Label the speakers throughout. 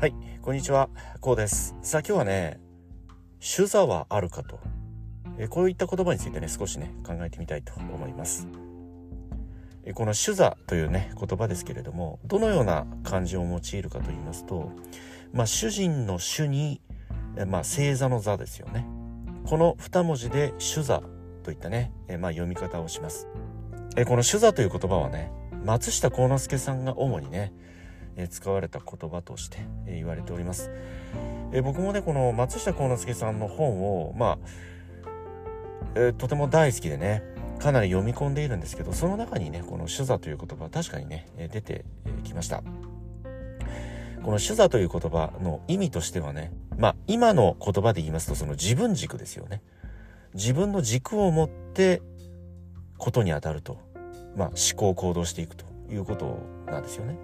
Speaker 1: はい、こんにちは、こうです。さあ今日はね、主座はあるかと、えこういった言葉についてね、少しね、考えてみたいと思います。えこの主座というね、言葉ですけれども、どのような漢字を用いるかと言いますと、まあ、主人の主に、えまあ、星座の座ですよね。この二文字で主座といったね、えまあ、読み方をします。えこの主座という言葉はね、松下幸之助さんが主にね、え使われた言葉として、え言われております。え僕もねこの松下幸之助さんの本をまあ、えとても大好きでねかなり読み込んでいるんですけどその中にねこの「主座」という言葉確かにね出てきました。この主座という言葉の意味としてはねまあ今の言葉で言いますとその自分軸ですよね。自分の軸を持ってことに当たると、まあ、思考行動していくということなんですよね。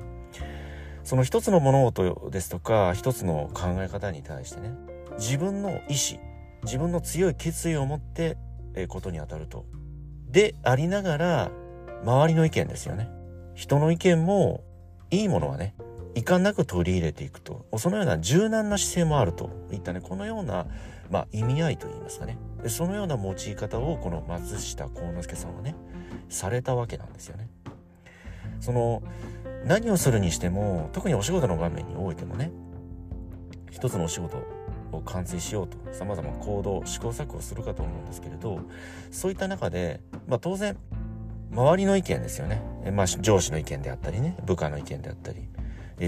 Speaker 1: その一つの物事ですとか一つの考え方に対してね自分の意志自分の強い決意を持ってえことに当たると。でありながら周りの意見ですよね。人の意見もいいものはね遺憾なく取り入れていくとそのような柔軟な姿勢もあるといったねこのような、まあ、意味合いといいますかねそのような用い方をこの松下幸之助さんはねされたわけなんですよね。その何をするにしても特にお仕事の場面においてもね一つのお仕事を完成しようとさまざま行動試行錯誤するかと思うんですけれどそういった中で、まあ、当然周りの意見ですよね、まあ、上司の意見であったりね部下の意見であったり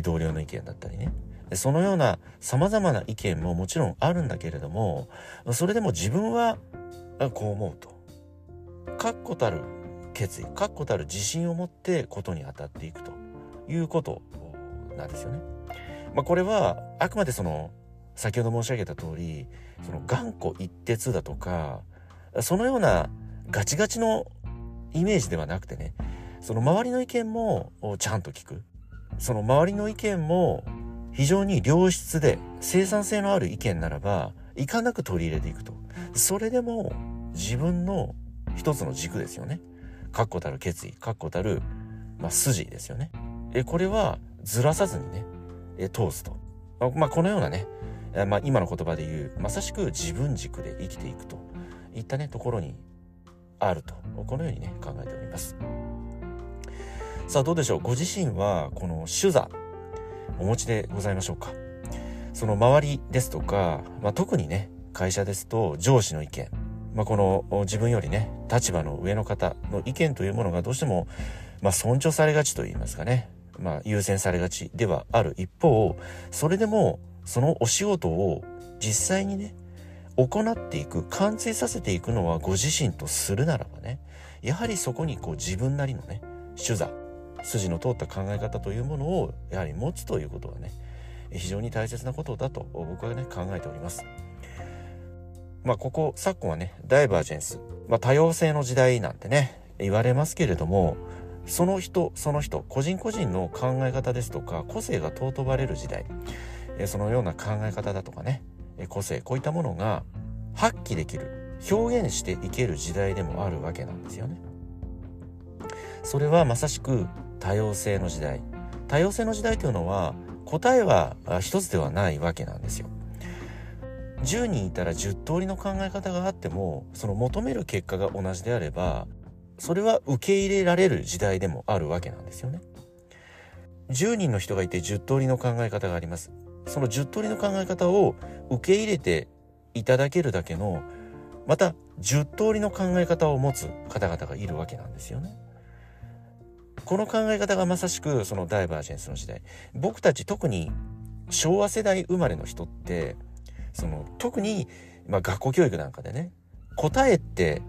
Speaker 1: 同僚の意見だったりね。そのような様々な意見ももちろんあるんだけれどもそれでも自分はこう思うと。確固たる決意確固たる自信を持ってことに当たっていくと。いうことなんですよね。まあ、これはあくまでその先ほど申し上げた通りその頑固一徹だとかそのようなガチガチのイメージではなくてねその周りの意見もちゃんと聞く。その周りの意見も非常に良質で生産性のある意見ならばいかなく取り入れていくと。それでも自分の一つの軸ですよね。確固たる決意確固たる、まあ、筋ですよね。えこれはずらさずにねえ通すと、まあ、このようなね、まあ、今の言葉で言うまさしく自分軸で生きていくといったねところにあるとこのようにね考えております。さあどうでしょう？ご自身はこの主座お持ちでございましょうか？その周りですとか、まあ、特にね会社ですと上司の意見、まあ、この自分よりね立場の上の方の意見というものがどうしても、まあ、尊重されがちと言いますかね。まあ、優先されがちではある一方それでもそのお仕事を実際にね行っていく完成させていくのはご自身とするならばねやはりそこにこう自分なりのね主座筋の通った考え方というものをやはり持つということはね非常に大切なことだと僕はね考えております。まあここ昨今はねダイバージェンス、まあ、多様性の時代なんてね言われますけれどもその人その人個人個人の考え方ですとか個性が尊ばれる時代そのような考え方だとかね個性こういったものが発揮できる表現していける時代でもあるわけなんですよね。それはまさしく多様性の時代多様性の時代というのは答えは一つではないわけなんですよ。10人いたら10通りの考え方があってもその求める結果が同じであればそれは受け入れられる時代でもあるわけなんですよね。10人の人がいて10通りの考え方があります。その10通りの考え方を受け入れていただけるだけのまた10通りの考え方を持つ方々がいるわけなんですよね。この考え方がまさしくそのダイバージェンスの時代僕たち特に昭和世代生まれの人ってその特に、まあ、学校教育なんかでね答えって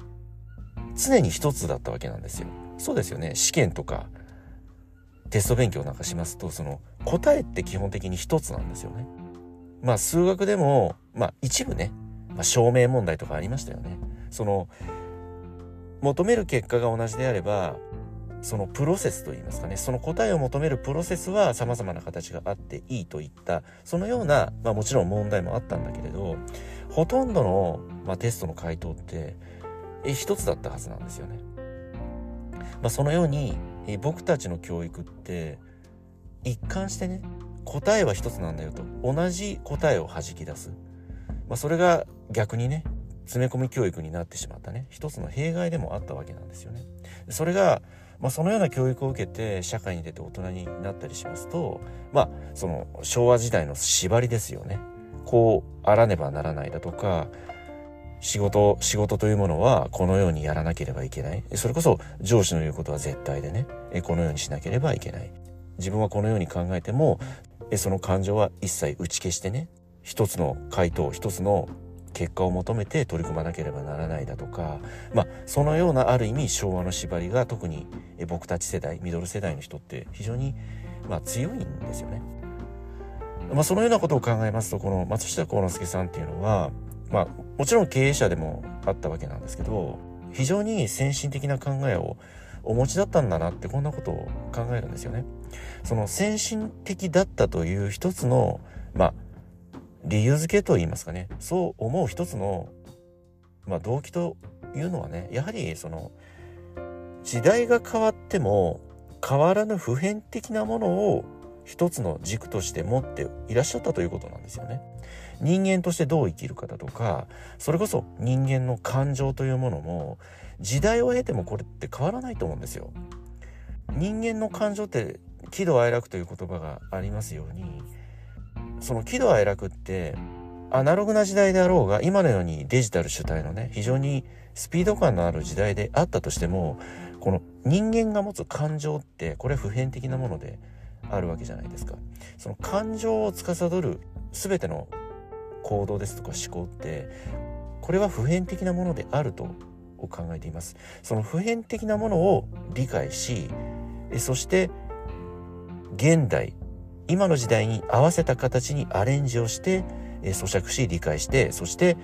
Speaker 1: 常に一つだったわけなんですよ。そうですよね。試験とかテスト勉強なんかしますと、その答えって基本的に一つなんですよね。まあ数学でも、まあ一部ね、まあ、証明問題とかありましたよね。その求める結果が同じであれば、そのプロセスといいますかね、その答えを求めるプロセスは様々な形があっていいといった、そのような、まあもちろん問題もあったんだけれど、ほとんどの、まあ、テストの回答って、一つだったはずなんですよね。まあ、そのように僕たちの教育って一貫してね答えは一つなんだよと同じ答えを弾き出す、まあ、それが逆にね詰め込み教育になってしまったね一つの弊害でもあったわけなんですよね。それが、まあ、そのような教育を受けて社会に出て大人になったりしますとまあその昭和時代の縛りですよね。こうあらねばならないだとか仕事仕事というものはこのようにやらなければいけない。それこそ上司の言うことは絶対でね。このようにしなければいけない。自分はこのように考えてもその感情は一切打ち消してね。一つの回答一つの結果を求めて取り組まなければならないだとか、まあ、そのようなある意味昭和の縛りが特に僕たち世代ミドル世代の人って非常に、まあ、強いんですよね。まあ、そのようなことを考えますとこの松下幸之助さんっていうのは、まあ、もちろん経営者でもあったわけなんですけど非常に先進的な考えをお持ちだったんだなってこんなことを考えるんですよね。その先進的だったという一つのまあ理由付けと言いますかねそう思う一つの、まあ、動機というのはねやはりその時代が変わっても変わらぬ普遍的なものを一つの軸として持っていらっしゃったということなんですよね。人間としてどう生きるかだとかそれこそ人間の感情というものも時代を経てもこれって変わらないと思うんですよ。人間の感情って喜怒哀楽という言葉がありますようにその喜怒哀楽ってアナログな時代であろうが今のようにデジタル主体のね非常にスピード感のある時代であったとしてもこの人間が持つ感情ってこれ普遍的なものであるわけじゃないですか。その感情を司る全ての行動ですとか思考ってこれは普遍的なものであると考えています。その普遍的なものを理解しそして現代今の時代に合わせた形にアレンジをして、咀嚼し理解してそして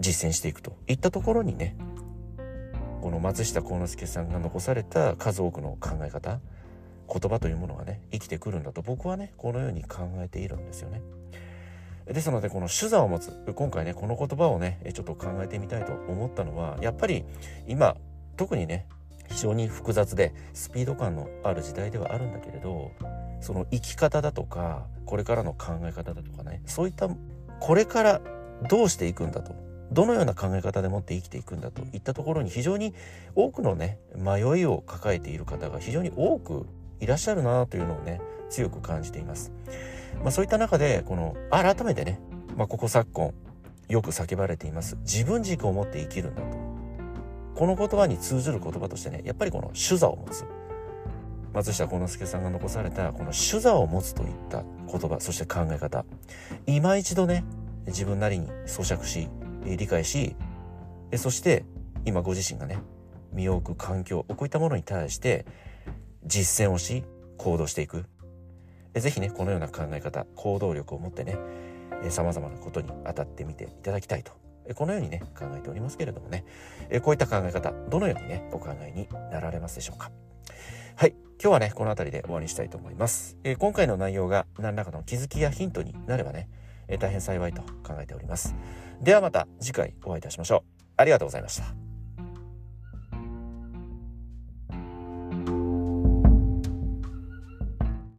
Speaker 1: 実践していくといったところにねこの松下幸之助さんが残された数多くの考え方言葉というものがね生きてくるんだと僕はねこのように考えているんですよね。ですのでこの手座を持つ今回ねこの言葉をねちょっと考えてみたいと思ったのはやっぱり今特にね非常に複雑でスピード感のある時代ではあるんだけれどその生き方だとかこれからの考え方だとかねそういったこれからどうしていくんだとどのような考え方でもって生きていくんだといったところに非常に多くのね迷いを抱えている方が非常に多くいらっしゃるなというのをね強く感じています。まあ、そういった中でこの改めてね、まあ、ここ昨今よく叫ばれています。自分軸を持って生きるんだと。この言葉に通ずる言葉としてねやっぱりこの主座を持つ。松下幸之助さんが残されたこの主座を持つといった言葉そして考え方。今一度ね自分なりに咀嚼し理解しそして今ご自身がね身を置く環境こういったものに対して実践をし行動していく。是非ねこのような考え方行動力を持ってねさまざまなことに当たってみていただきたいと。このようにね考えておりますけれどもね。こういった考え方どのようにねお考えになられますでしょうか。はい。今日はねこの辺りで終わりにしたいと思います、えー、今回の内容が何らかの気づきやヒントになればね、えー、大変幸いと考えております。ではまた次回お会いいたしましょう。ありがとうございました。